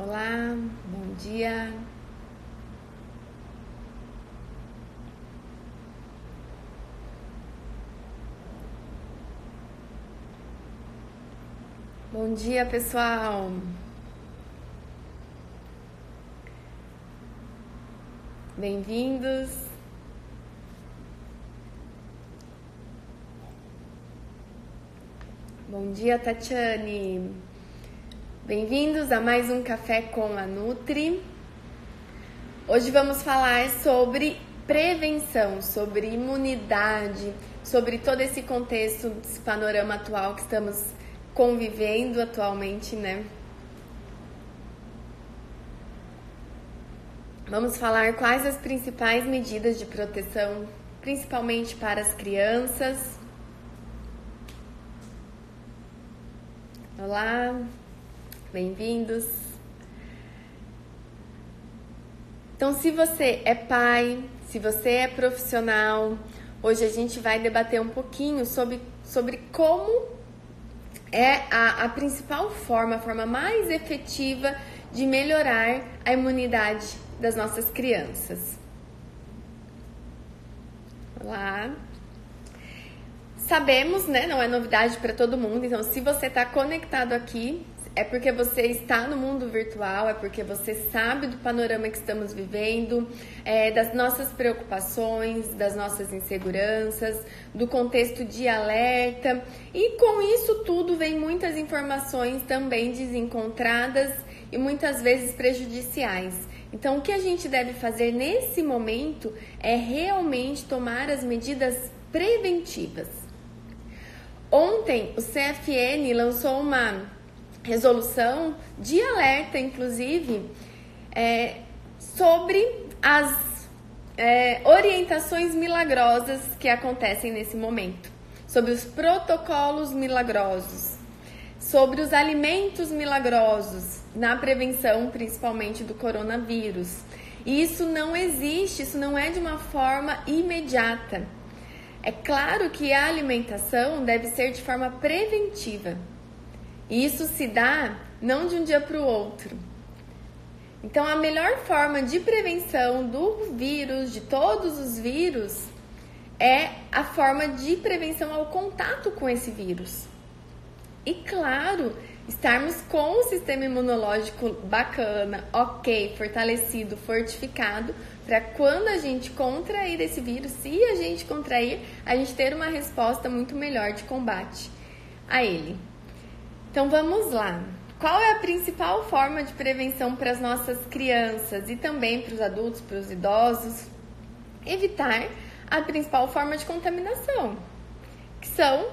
Olá, bom dia. Bom dia, pessoal. Bem-vindos. Bom dia, Tatiane. Bem-vindos a mais um Café com a Nutri. Hoje vamos falar sobre prevenção, sobre imunidade, sobre todo esse contexto, esse panorama atual que estamos convivendo atualmente, né? Vamos falar quais as principais medidas de proteção, principalmente para as crianças. Olá, bem-vindos. Então, se você é pai, se você é profissional, hoje a gente vai debater um pouquinho sobre, sobre como é a, a principal forma, a forma mais efetiva de melhorar a imunidade das nossas crianças. Olá. Sabemos, né? Não é novidade para todo mundo. Então, se você está conectado aqui, é porque você está no mundo virtual, é porque você sabe do panorama que estamos vivendo, é, das nossas preocupações, das nossas inseguranças, do contexto de alerta. E com isso tudo vem muitas informações também desencontradas e muitas vezes prejudiciais. Então, o que a gente deve fazer nesse momento é realmente tomar as medidas preventivas. Ontem, o CFN lançou uma resolução de alerta, inclusive, é, sobre as é, orientações milagrosas que acontecem nesse momento, sobre os protocolos milagrosos, sobre os alimentos milagrosos na prevenção, principalmente do coronavírus. E isso não existe, isso não é de uma forma imediata. É claro que a alimentação deve ser de forma preventiva. E isso se dá não de um dia para o outro. Então, a melhor forma de prevenção do vírus, de todos os vírus, é a forma de prevenção ao contato com esse vírus. E claro, estarmos com o sistema imunológico bacana, ok, fortalecido, fortificado, para quando a gente contrair esse vírus, se a gente contrair, a gente ter uma resposta muito melhor de combate a ele. Então vamos lá. Qual é a principal forma de prevenção para as nossas crianças e também para os adultos, para os idosos? Evitar a principal forma de contaminação, que são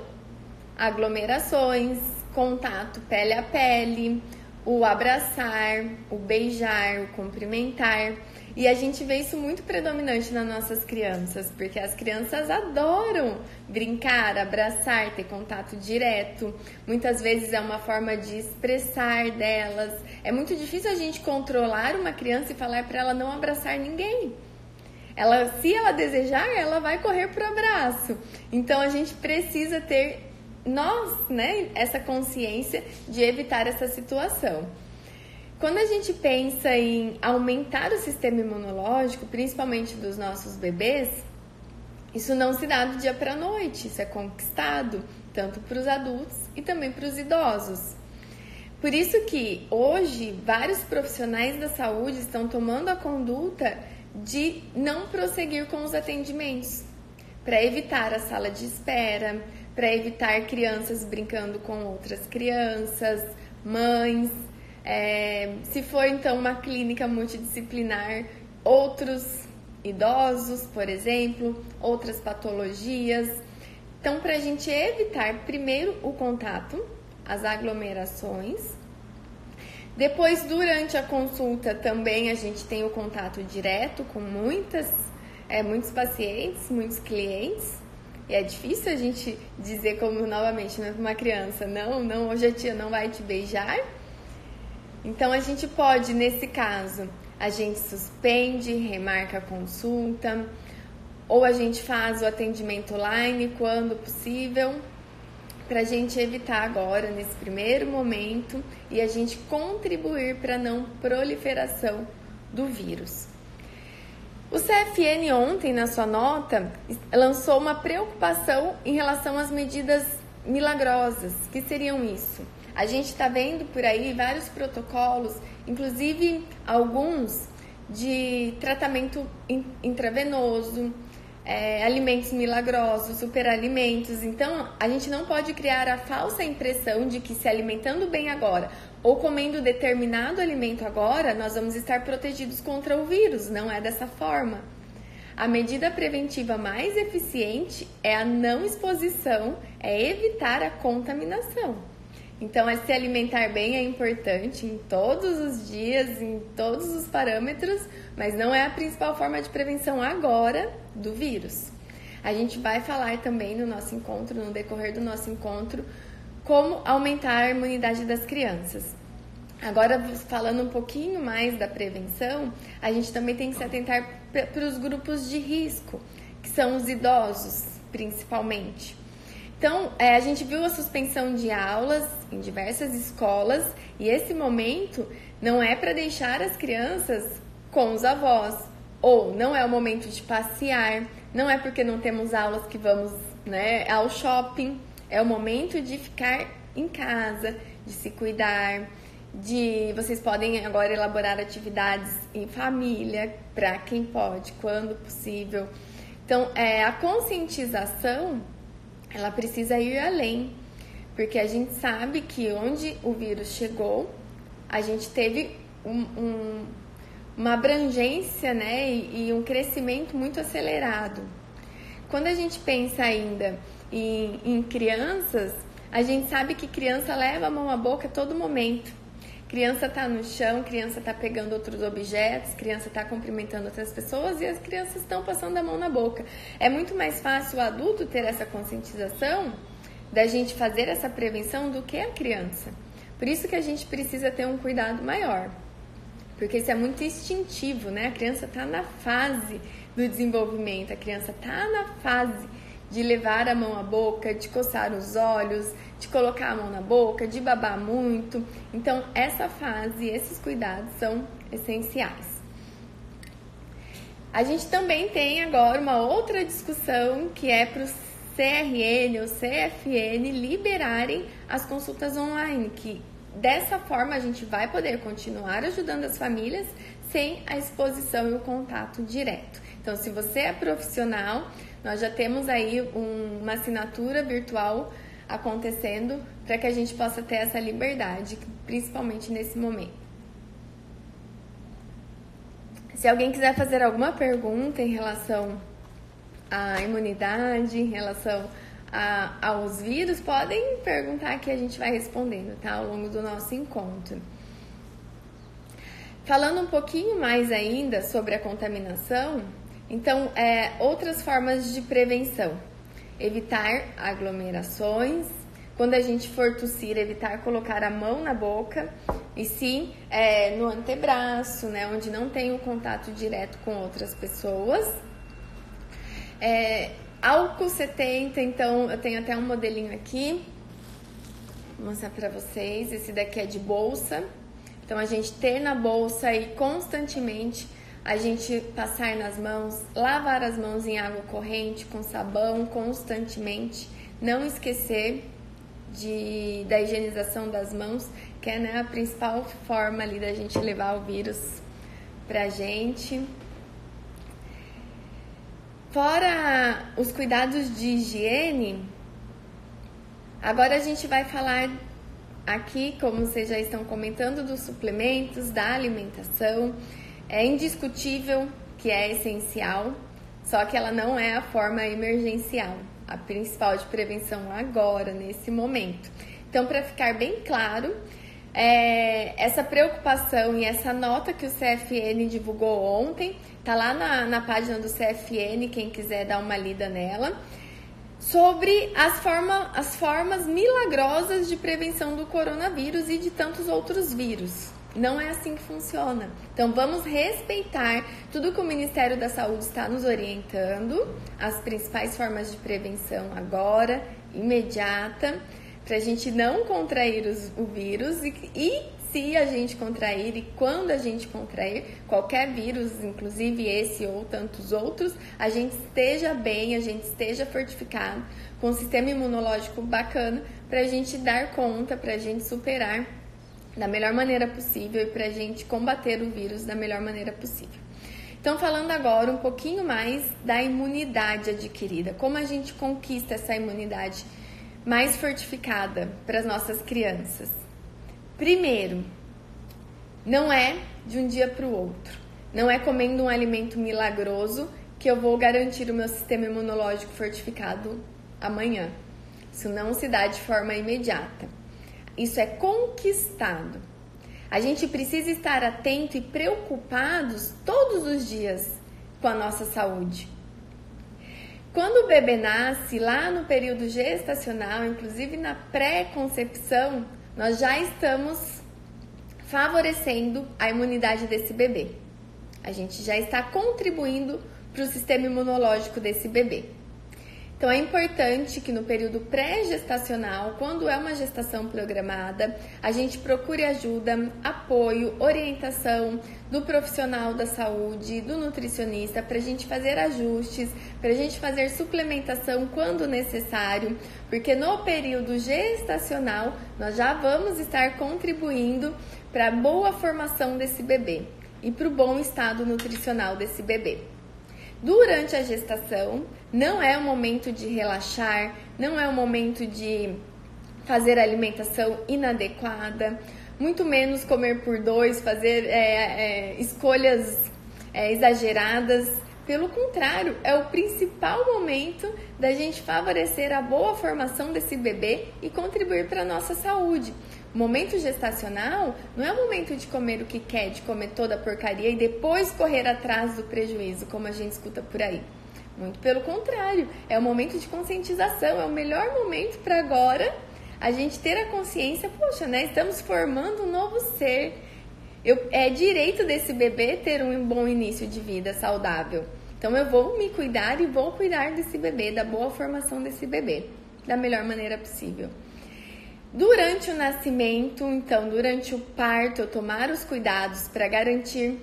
aglomerações, contato pele a pele, o abraçar, o beijar, o cumprimentar. E a gente vê isso muito predominante nas nossas crianças, porque as crianças adoram brincar, abraçar, ter contato direto. Muitas vezes é uma forma de expressar delas. É muito difícil a gente controlar uma criança e falar para ela não abraçar ninguém. Ela, se ela desejar, ela vai correr pro abraço. Então a gente precisa ter nós, né, essa consciência de evitar essa situação. Quando a gente pensa em aumentar o sistema imunológico, principalmente dos nossos bebês, isso não se dá do dia para a noite, isso é conquistado tanto para os adultos e também para os idosos. Por isso que hoje vários profissionais da saúde estão tomando a conduta de não prosseguir com os atendimentos, para evitar a sala de espera, para evitar crianças brincando com outras crianças, mães, é, se for então uma clínica multidisciplinar, outros idosos, por exemplo, outras patologias. Então, para a gente evitar primeiro o contato, as aglomerações. Depois, durante a consulta, também a gente tem o contato direto com muitas, é, muitos pacientes, muitos clientes. E é difícil a gente dizer como novamente, né, uma criança, não, não, hoje a tia não vai te beijar, então a gente pode, nesse caso, a gente suspende, remarca a consulta, ou a gente faz o atendimento online quando possível. para a gente evitar agora, nesse primeiro momento, e a gente contribuir para a não proliferação do vírus. O CFN ontem, na sua nota, lançou uma preocupação em relação às medidas milagrosas. Que seriam isso? A gente está vendo por aí vários protocolos, inclusive alguns de tratamento intravenoso, é, alimentos milagrosos, superalimentos. Então, a gente não pode criar a falsa impressão de que se alimentando bem agora ou comendo determinado alimento agora, nós vamos estar protegidos contra o vírus. Não é dessa forma. A medida preventiva mais eficiente é a não exposição, é evitar a contaminação. Então, é se alimentar bem é importante em todos os dias, em todos os parâmetros, mas não é a principal forma de prevenção agora do vírus. A gente vai falar também no nosso encontro, no decorrer do nosso encontro, como aumentar a imunidade das crianças. Agora, falando um pouquinho mais da prevenção, a gente também tem que se atentar para os grupos de risco, que são os idosos, principalmente. Então, é, a gente viu a suspensão de aulas em diversas escolas e esse momento não é para deixar as crianças com os avós, ou não é o momento de passear, não é porque não temos aulas que vamos né, ao shopping, é o momento de ficar em casa, de se cuidar, de vocês podem agora elaborar atividades em família para quem pode, quando possível. Então, é, a conscientização ela precisa ir além, porque a gente sabe que onde o vírus chegou, a gente teve um, um, uma abrangência né, e, e um crescimento muito acelerado. Quando a gente pensa ainda em, em crianças, a gente sabe que criança leva a mão à boca a todo momento. Criança tá no chão, criança tá pegando outros objetos, criança tá cumprimentando outras pessoas e as crianças estão passando a mão na boca. É muito mais fácil o adulto ter essa conscientização da gente fazer essa prevenção do que a criança. Por isso que a gente precisa ter um cuidado maior. Porque isso é muito instintivo, né? A criança tá na fase do desenvolvimento, a criança tá na fase de levar a mão à boca, de coçar os olhos, de colocar a mão na boca, de babar muito. Então, essa fase, esses cuidados são essenciais. A gente também tem agora uma outra discussão que é para o CRN ou CFN liberarem as consultas online, que dessa forma a gente vai poder continuar ajudando as famílias sem a exposição e o contato direto. Então, se você é profissional, nós já temos aí um, uma assinatura virtual acontecendo para que a gente possa ter essa liberdade, principalmente nesse momento. Se alguém quiser fazer alguma pergunta em relação à imunidade, em relação a, aos vírus, podem perguntar que a gente vai respondendo, tá? Ao longo do nosso encontro. Falando um pouquinho mais ainda sobre a contaminação, então, é, outras formas de prevenção: evitar aglomerações. Quando a gente for tossir, evitar colocar a mão na boca e sim é, no antebraço, né, onde não tem o contato direto com outras pessoas. É, álcool 70, então eu tenho até um modelinho aqui, vou mostrar para vocês. Esse daqui é de bolsa, então a gente ter na bolsa e constantemente a gente passar nas mãos, lavar as mãos em água corrente com sabão constantemente, não esquecer de, da higienização das mãos, que é né, a principal forma ali da gente levar o vírus pra gente. Fora os cuidados de higiene, agora a gente vai falar aqui, como vocês já estão comentando, dos suplementos, da alimentação. É indiscutível que é essencial, só que ela não é a forma emergencial, a principal de prevenção agora, nesse momento. Então, para ficar bem claro, é, essa preocupação e essa nota que o CFN divulgou ontem, tá lá na, na página do CFN, quem quiser dar uma lida nela, sobre as, forma, as formas milagrosas de prevenção do coronavírus e de tantos outros vírus. Não é assim que funciona. Então vamos respeitar tudo que o Ministério da Saúde está nos orientando, as principais formas de prevenção agora imediata para a gente não contrair os, o vírus e, e se a gente contrair e quando a gente contrair qualquer vírus, inclusive esse ou tantos outros, a gente esteja bem, a gente esteja fortificado, com um sistema imunológico bacana, para a gente dar conta, para a gente superar da melhor maneira possível e para a gente combater o vírus da melhor maneira possível. Então, falando agora um pouquinho mais da imunidade adquirida, como a gente conquista essa imunidade mais fortificada para as nossas crianças. Primeiro, não é de um dia para o outro. Não é comendo um alimento milagroso que eu vou garantir o meu sistema imunológico fortificado amanhã. Isso não se dá de forma imediata. Isso é conquistado. A gente precisa estar atento e preocupados todos os dias com a nossa saúde. Quando o bebê nasce, lá no período gestacional, inclusive na pré-concepção, nós já estamos favorecendo a imunidade desse bebê. A gente já está contribuindo para o sistema imunológico desse bebê. Então é importante que no período pré-gestacional, quando é uma gestação programada, a gente procure ajuda, apoio, orientação do profissional da saúde, do nutricionista, para a gente fazer ajustes, para a gente fazer suplementação quando necessário, porque no período gestacional nós já vamos estar contribuindo para a boa formação desse bebê e para o bom estado nutricional desse bebê. Durante a gestação, não é o momento de relaxar, não é o momento de fazer alimentação inadequada, muito menos comer por dois, fazer é, é, escolhas é, exageradas. Pelo contrário, é o principal momento da gente favorecer a boa formação desse bebê e contribuir para a nossa saúde momento gestacional não é o momento de comer o que quer, de comer toda a porcaria e depois correr atrás do prejuízo, como a gente escuta por aí. Muito pelo contrário, é o momento de conscientização, é o melhor momento para agora a gente ter a consciência, poxa, né? Estamos formando um novo ser. Eu, é direito desse bebê ter um bom início de vida saudável. Então eu vou me cuidar e vou cuidar desse bebê, da boa formação desse bebê, da melhor maneira possível. Durante o nascimento, então, durante o parto, eu tomar os cuidados para garantir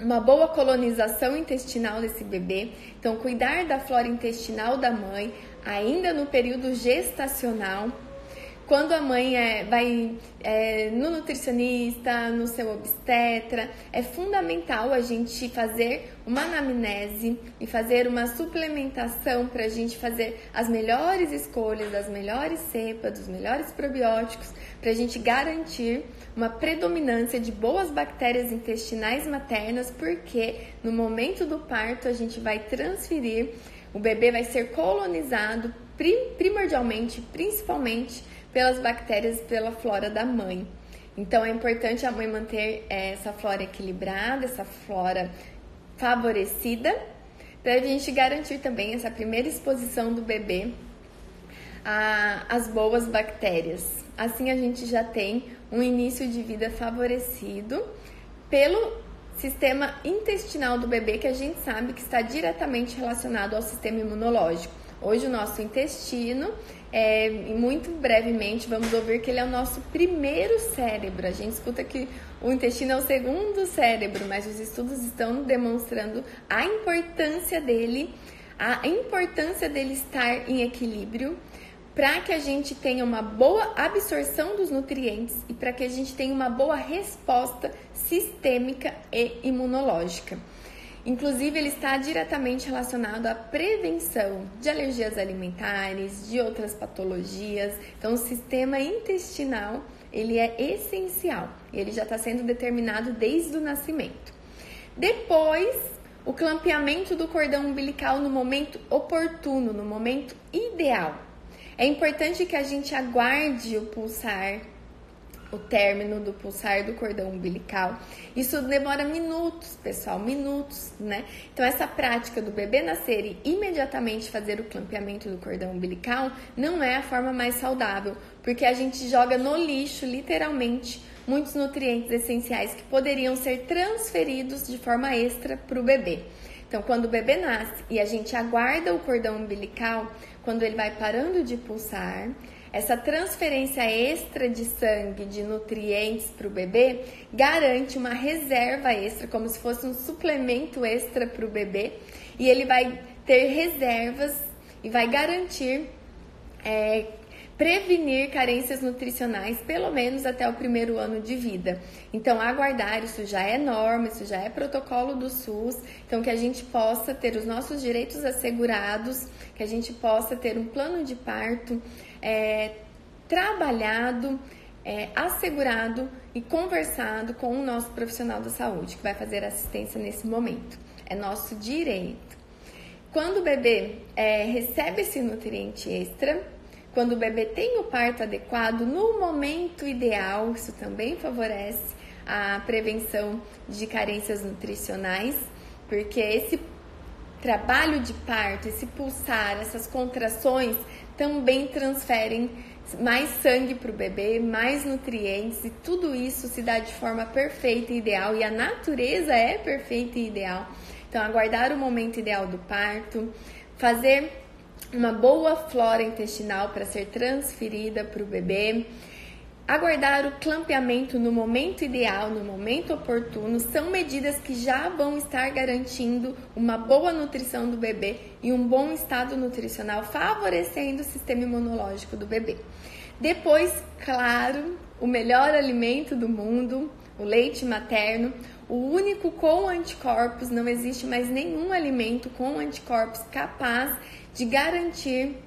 uma boa colonização intestinal desse bebê. Então, cuidar da flora intestinal da mãe, ainda no período gestacional, quando a mãe é, vai é, no nutricionista, no seu obstetra, é fundamental a gente fazer uma anamnese e fazer uma suplementação para a gente fazer as melhores escolhas das melhores cepas, dos melhores probióticos, para a gente garantir uma predominância de boas bactérias intestinais maternas, porque no momento do parto a gente vai transferir, o bebê vai ser colonizado primordialmente, principalmente pelas bactérias e pela flora da mãe. Então é importante a mãe manter é, essa flora equilibrada, essa flora favorecida, para a gente garantir também essa primeira exposição do bebê às boas bactérias. Assim a gente já tem um início de vida favorecido pelo sistema intestinal do bebê, que a gente sabe que está diretamente relacionado ao sistema imunológico. Hoje o nosso intestino é, muito brevemente vamos ouvir que ele é o nosso primeiro cérebro. A gente escuta que o intestino é o segundo cérebro, mas os estudos estão demonstrando a importância dele, a importância dele estar em equilíbrio para que a gente tenha uma boa absorção dos nutrientes e para que a gente tenha uma boa resposta sistêmica e imunológica. Inclusive, ele está diretamente relacionado à prevenção de alergias alimentares, de outras patologias. Então, o sistema intestinal ele é essencial. Ele já está sendo determinado desde o nascimento. Depois, o clampeamento do cordão umbilical no momento oportuno, no momento ideal. É importante que a gente aguarde o pulsar o término do pulsar do cordão umbilical. Isso demora minutos, pessoal, minutos, né? Então, essa prática do bebê nascer e imediatamente fazer o clampeamento do cordão umbilical não é a forma mais saudável, porque a gente joga no lixo, literalmente, muitos nutrientes essenciais que poderiam ser transferidos de forma extra para o bebê. Então, quando o bebê nasce e a gente aguarda o cordão umbilical, quando ele vai parando de pulsar, essa transferência extra de sangue, de nutrientes para o bebê, garante uma reserva extra, como se fosse um suplemento extra para o bebê, e ele vai ter reservas e vai garantir é, prevenir carências nutricionais pelo menos até o primeiro ano de vida. Então, aguardar isso já é norma, isso já é protocolo do SUS, então que a gente possa ter os nossos direitos assegurados, que a gente possa ter um plano de parto é, trabalhado, é, assegurado e conversado com o nosso profissional da saúde que vai fazer assistência nesse momento. É nosso direito. Quando o bebê é, recebe esse nutriente extra, quando o bebê tem o parto adequado, no momento ideal, isso também favorece a prevenção de carências nutricionais, porque esse trabalho de parto, esse pulsar, essas contrações também transferem mais sangue para o bebê, mais nutrientes e tudo isso se dá de forma perfeita e ideal e a natureza é perfeita e ideal. Então, aguardar o momento ideal do parto, fazer uma boa flora intestinal para ser transferida para o bebê. Aguardar o clampeamento no momento ideal, no momento oportuno, são medidas que já vão estar garantindo uma boa nutrição do bebê e um bom estado nutricional, favorecendo o sistema imunológico do bebê. Depois, claro, o melhor alimento do mundo, o leite materno, o único com anticorpos, não existe mais nenhum alimento com anticorpos capaz de garantir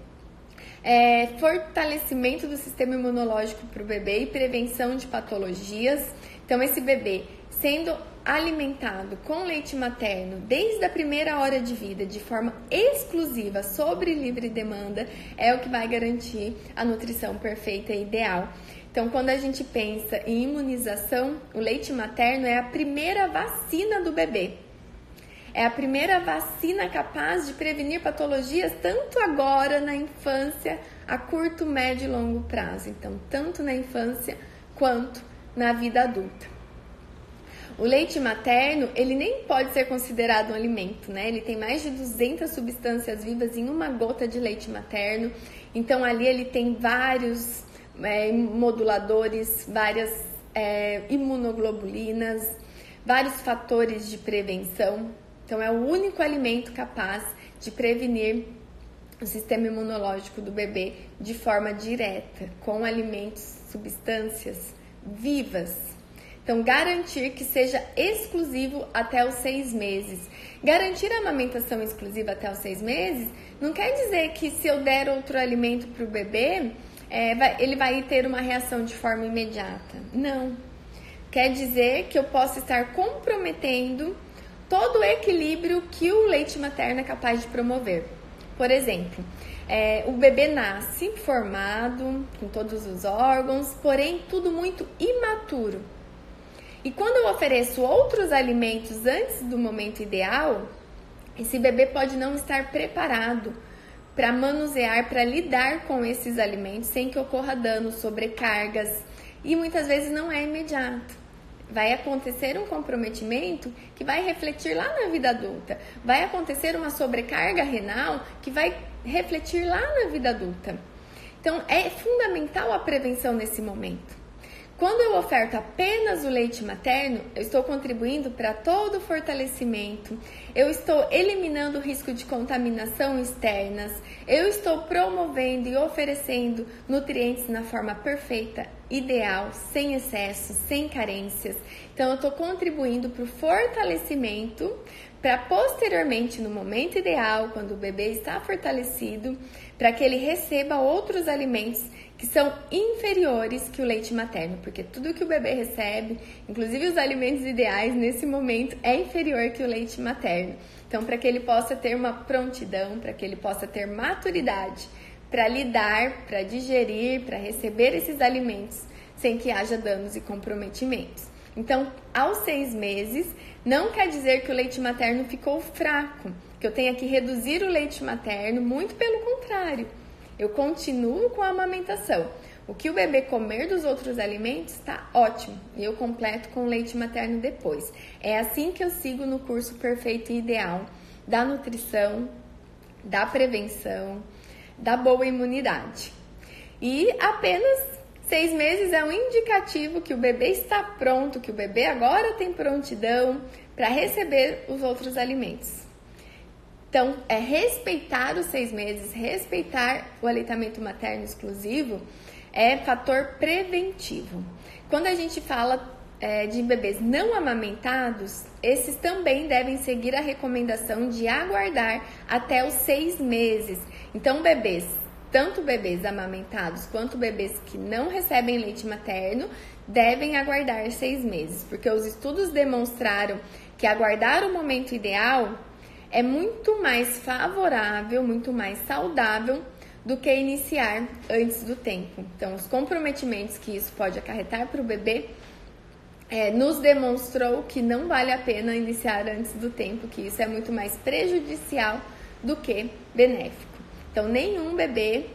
é, fortalecimento do sistema imunológico para o bebê e prevenção de patologias. Então, esse bebê sendo alimentado com leite materno desde a primeira hora de vida, de forma exclusiva, sobre livre demanda, é o que vai garantir a nutrição perfeita e ideal. Então, quando a gente pensa em imunização, o leite materno é a primeira vacina do bebê. É a primeira vacina capaz de prevenir patologias tanto agora na infância, a curto, médio e longo prazo. Então, tanto na infância quanto na vida adulta. O leite materno, ele nem pode ser considerado um alimento, né? Ele tem mais de 200 substâncias vivas em uma gota de leite materno. Então, ali ele tem vários é, moduladores, várias é, imunoglobulinas, vários fatores de prevenção. Então, é o único alimento capaz de prevenir o sistema imunológico do bebê de forma direta, com alimentos, substâncias vivas. Então, garantir que seja exclusivo até os seis meses. Garantir a amamentação exclusiva até os seis meses não quer dizer que se eu der outro alimento para o bebê, é, vai, ele vai ter uma reação de forma imediata. Não. Quer dizer que eu posso estar comprometendo todo o equilíbrio que o leite materno é capaz de promover. Por exemplo, é, o bebê nasce formado, com todos os órgãos, porém tudo muito imaturo. E quando eu ofereço outros alimentos antes do momento ideal, esse bebê pode não estar preparado para manusear, para lidar com esses alimentos sem que ocorra dano, sobrecargas e muitas vezes não é imediato vai acontecer um comprometimento que vai refletir lá na vida adulta. Vai acontecer uma sobrecarga renal que vai refletir lá na vida adulta. Então, é fundamental a prevenção nesse momento. Quando eu oferto apenas o leite materno, eu estou contribuindo para todo o fortalecimento, eu estou eliminando o risco de contaminação externas, eu estou promovendo e oferecendo nutrientes na forma perfeita, ideal, sem excesso, sem carências. Então, eu estou contribuindo para o fortalecimento, para posteriormente, no momento ideal, quando o bebê está fortalecido, para que ele receba outros alimentos que são inferiores que o leite materno, porque tudo que o bebê recebe, inclusive os alimentos ideais nesse momento, é inferior que o leite materno. Então, para que ele possa ter uma prontidão, para que ele possa ter maturidade para lidar, para digerir, para receber esses alimentos sem que haja danos e comprometimentos. Então, aos seis meses, não quer dizer que o leite materno ficou fraco, que eu tenha que reduzir o leite materno, muito pelo contrário eu continuo com a amamentação. O que o bebê comer dos outros alimentos está ótimo e eu completo com leite materno depois. É assim que eu sigo no curso Perfeito e Ideal da nutrição, da prevenção, da boa imunidade. E apenas seis meses é um indicativo que o bebê está pronto, que o bebê agora tem prontidão para receber os outros alimentos. Então, é respeitar os seis meses, respeitar o aleitamento materno exclusivo é fator preventivo. Quando a gente fala é, de bebês não amamentados, esses também devem seguir a recomendação de aguardar até os seis meses. Então, bebês, tanto bebês amamentados quanto bebês que não recebem leite materno, devem aguardar seis meses, porque os estudos demonstraram que aguardar o momento ideal é muito mais favorável, muito mais saudável do que iniciar antes do tempo. Então, os comprometimentos que isso pode acarretar para o bebê é, nos demonstrou que não vale a pena iniciar antes do tempo, que isso é muito mais prejudicial do que benéfico. Então, nenhum bebê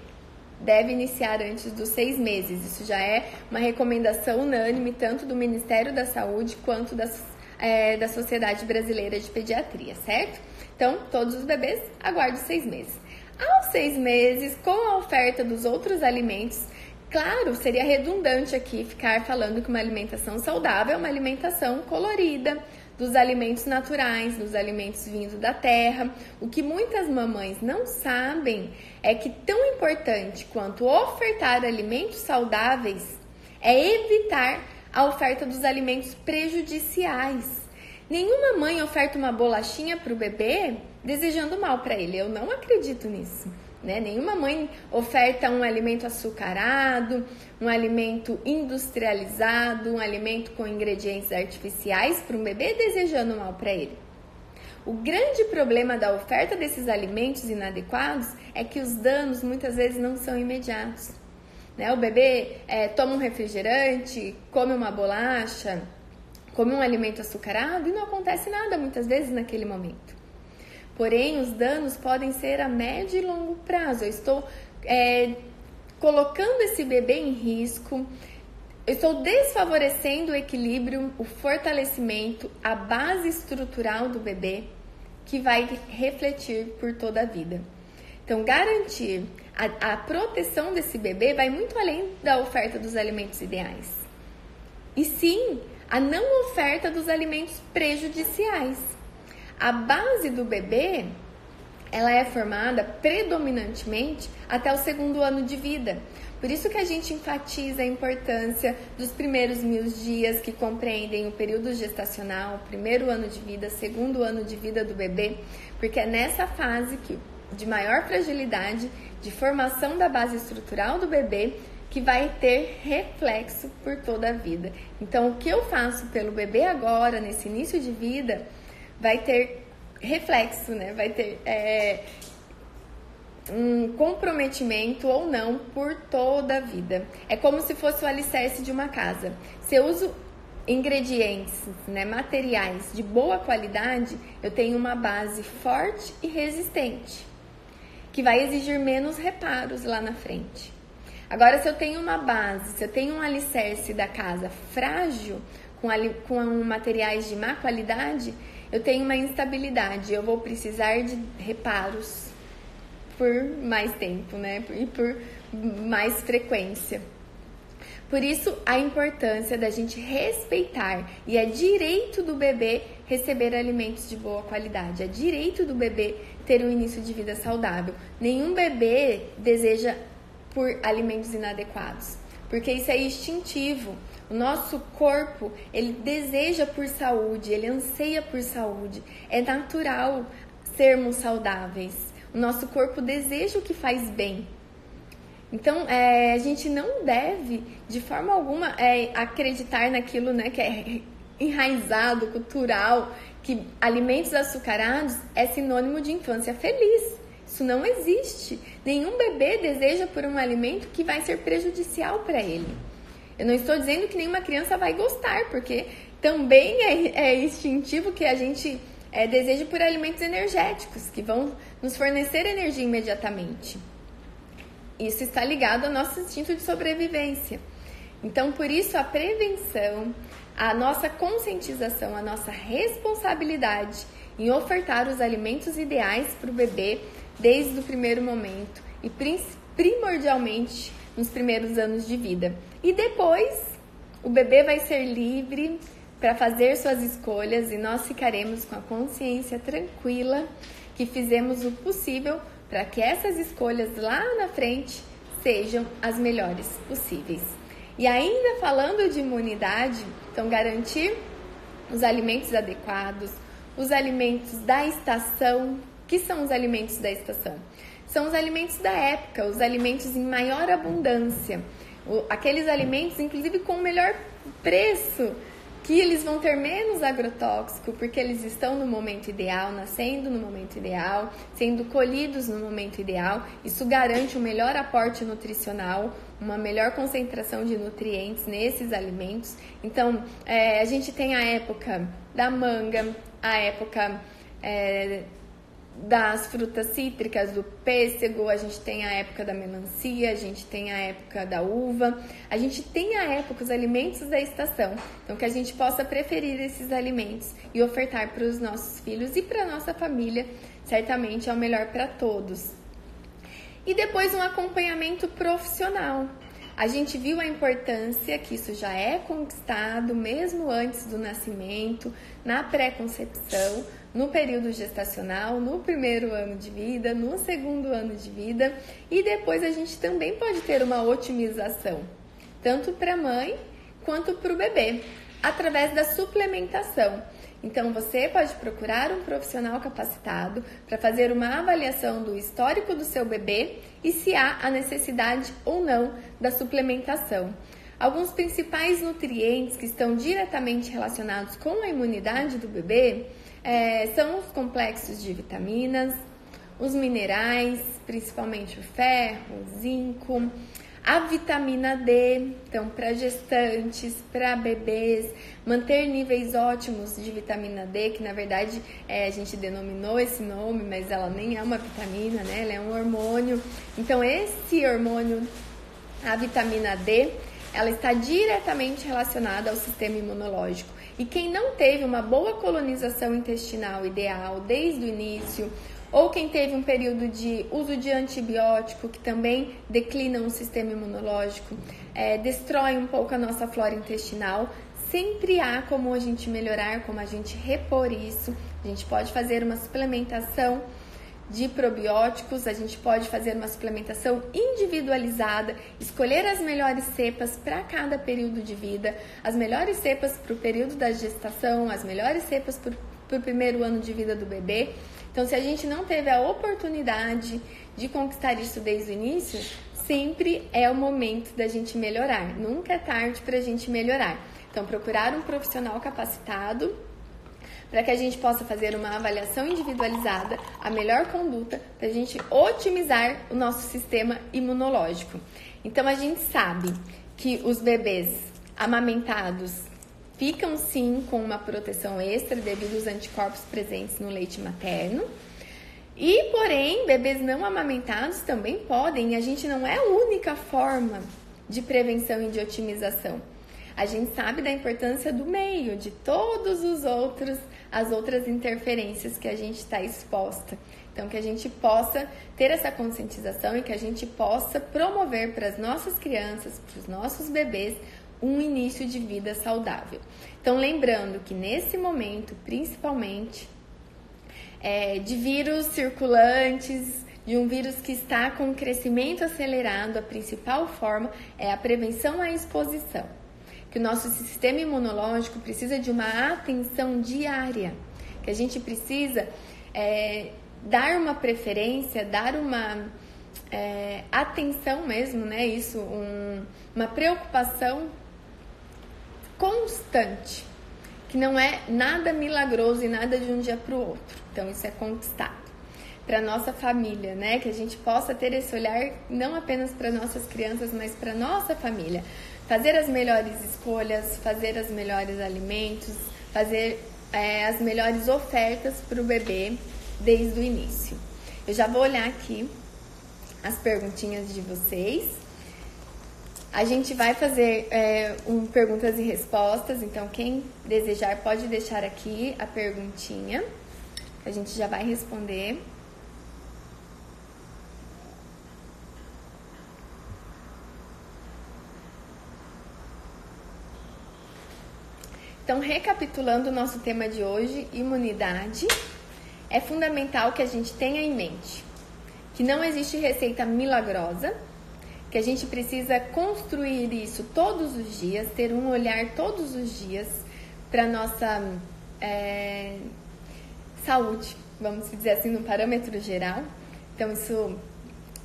deve iniciar antes dos seis meses. Isso já é uma recomendação unânime, tanto do Ministério da Saúde quanto das, é, da Sociedade Brasileira de Pediatria, certo? Então, todos os bebês aguardem seis meses. Aos seis meses, com a oferta dos outros alimentos, claro, seria redundante aqui ficar falando que uma alimentação saudável é uma alimentação colorida, dos alimentos naturais, dos alimentos vindos da terra. O que muitas mamães não sabem é que tão importante quanto ofertar alimentos saudáveis é evitar a oferta dos alimentos prejudiciais. Nenhuma mãe oferta uma bolachinha para o bebê desejando mal para ele. Eu não acredito nisso. Né? Nenhuma mãe oferta um alimento açucarado, um alimento industrializado, um alimento com ingredientes artificiais para um bebê desejando mal para ele. O grande problema da oferta desses alimentos inadequados é que os danos muitas vezes não são imediatos. Né? O bebê é, toma um refrigerante, come uma bolacha, come um alimento açucarado e não acontece nada muitas vezes naquele momento. Porém, os danos podem ser a médio e longo prazo. Eu estou é, colocando esse bebê em risco, eu estou desfavorecendo o equilíbrio, o fortalecimento, a base estrutural do bebê, que vai refletir por toda a vida. Então, garantir a, a proteção desse bebê vai muito além da oferta dos alimentos ideais. E sim, a não oferta dos alimentos prejudiciais. A base do bebê, ela é formada predominantemente até o segundo ano de vida. Por isso que a gente enfatiza a importância dos primeiros mil dias que compreendem o período gestacional, primeiro ano de vida, segundo ano de vida do bebê, porque é nessa fase que de maior fragilidade, de formação da base estrutural do bebê, que vai ter reflexo por toda a vida. Então, o que eu faço pelo bebê agora, nesse início de vida, vai ter reflexo, né? Vai ter é, um comprometimento ou não por toda a vida. É como se fosse o alicerce de uma casa. Se eu uso ingredientes, né, materiais de boa qualidade, eu tenho uma base forte e resistente, que vai exigir menos reparos lá na frente. Agora, se eu tenho uma base, se eu tenho um alicerce da casa frágil, com, com materiais de má qualidade, eu tenho uma instabilidade. Eu vou precisar de reparos por mais tempo, né? E por mais frequência. Por isso, a importância da gente respeitar e é direito do bebê receber alimentos de boa qualidade, é direito do bebê ter um início de vida saudável. Nenhum bebê deseja por alimentos inadequados, porque isso é instintivo. O nosso corpo, ele deseja por saúde, ele anseia por saúde. É natural sermos saudáveis. O nosso corpo deseja o que faz bem. Então, é, a gente não deve, de forma alguma, é, acreditar naquilo né, que é enraizado, cultural, que alimentos açucarados é sinônimo de infância feliz. Isso não existe. Nenhum bebê deseja por um alimento que vai ser prejudicial para ele. Eu não estou dizendo que nenhuma criança vai gostar, porque também é, é instintivo que a gente é, deseje por alimentos energéticos, que vão nos fornecer energia imediatamente. Isso está ligado ao nosso instinto de sobrevivência. Então, por isso, a prevenção, a nossa conscientização, a nossa responsabilidade em ofertar os alimentos ideais para o bebê desde o primeiro momento e primordialmente nos primeiros anos de vida. E depois, o bebê vai ser livre para fazer suas escolhas e nós ficaremos com a consciência tranquila que fizemos o possível para que essas escolhas lá na frente sejam as melhores possíveis. E ainda falando de imunidade, então garantir os alimentos adequados, os alimentos da estação. Que são os alimentos da estação? São os alimentos da época, os alimentos em maior abundância, aqueles alimentos, inclusive, com melhor preço que eles vão ter menos agrotóxico porque eles estão no momento ideal, nascendo no momento ideal, sendo colhidos no momento ideal. Isso garante um melhor aporte nutricional, uma melhor concentração de nutrientes nesses alimentos. Então, é, a gente tem a época da manga, a época é, das frutas cítricas, do pêssego, a gente tem a época da melancia, a gente tem a época da uva, a gente tem a época, os alimentos da estação. Então, que a gente possa preferir esses alimentos e ofertar para os nossos filhos e para a nossa família, certamente é o melhor para todos. E depois um acompanhamento profissional. A gente viu a importância que isso já é conquistado mesmo antes do nascimento, na pré-concepção, no período gestacional, no primeiro ano de vida, no segundo ano de vida e depois a gente também pode ter uma otimização, tanto para a mãe quanto para o bebê, através da suplementação. Então você pode procurar um profissional capacitado para fazer uma avaliação do histórico do seu bebê e se há a necessidade ou não da suplementação. Alguns principais nutrientes que estão diretamente relacionados com a imunidade do bebê é, são os complexos de vitaminas, os minerais, principalmente o ferro, o zinco, a vitamina D, então para gestantes, para bebês, manter níveis ótimos de vitamina D, que na verdade é, a gente denominou esse nome, mas ela nem é uma vitamina, né? Ela é um hormônio. Então esse hormônio, a vitamina D, ela está diretamente relacionada ao sistema imunológico. E quem não teve uma boa colonização intestinal ideal desde o início, ou quem teve um período de uso de antibiótico que também declina o sistema imunológico, é, destrói um pouco a nossa flora intestinal. Sempre há como a gente melhorar, como a gente repor isso. A gente pode fazer uma suplementação de probióticos, a gente pode fazer uma suplementação individualizada, escolher as melhores cepas para cada período de vida, as melhores cepas para o período da gestação, as melhores cepas para o primeiro ano de vida do bebê. Então, se a gente não teve a oportunidade de conquistar isso desde o início, sempre é o momento da gente melhorar. Nunca é tarde para a gente melhorar. Então, procurar um profissional capacitado para que a gente possa fazer uma avaliação individualizada, a melhor conduta, para a gente otimizar o nosso sistema imunológico. Então, a gente sabe que os bebês amamentados ficam sim com uma proteção extra devido aos anticorpos presentes no leite materno. E, porém, bebês não amamentados também podem, e a gente não é a única forma de prevenção e de otimização. A gente sabe da importância do meio, de todos os outros, as outras interferências que a gente está exposta. Então, que a gente possa ter essa conscientização e que a gente possa promover para as nossas crianças, para os nossos bebês, um início de vida saudável. Então, lembrando que nesse momento, principalmente, é, de vírus circulantes, de um vírus que está com crescimento acelerado, a principal forma é a prevenção à exposição. Que o nosso sistema imunológico precisa de uma atenção diária, que a gente precisa é, dar uma preferência, dar uma é, atenção mesmo, né? Isso, um, uma preocupação constante, que não é nada milagroso e nada de um dia para o outro. Então isso é conquistado para nossa família, né? Que a gente possa ter esse olhar não apenas para nossas crianças, mas para nossa família. Fazer as melhores escolhas, fazer os melhores alimentos, fazer é, as melhores ofertas para o bebê desde o início. Eu já vou olhar aqui as perguntinhas de vocês. A gente vai fazer é, um perguntas e respostas, então quem desejar pode deixar aqui a perguntinha A gente já vai responder. Então, recapitulando o nosso tema de hoje, imunidade, é fundamental que a gente tenha em mente que não existe receita milagrosa, que a gente precisa construir isso todos os dias, ter um olhar todos os dias para nossa é, saúde, vamos dizer assim, no parâmetro geral. Então, isso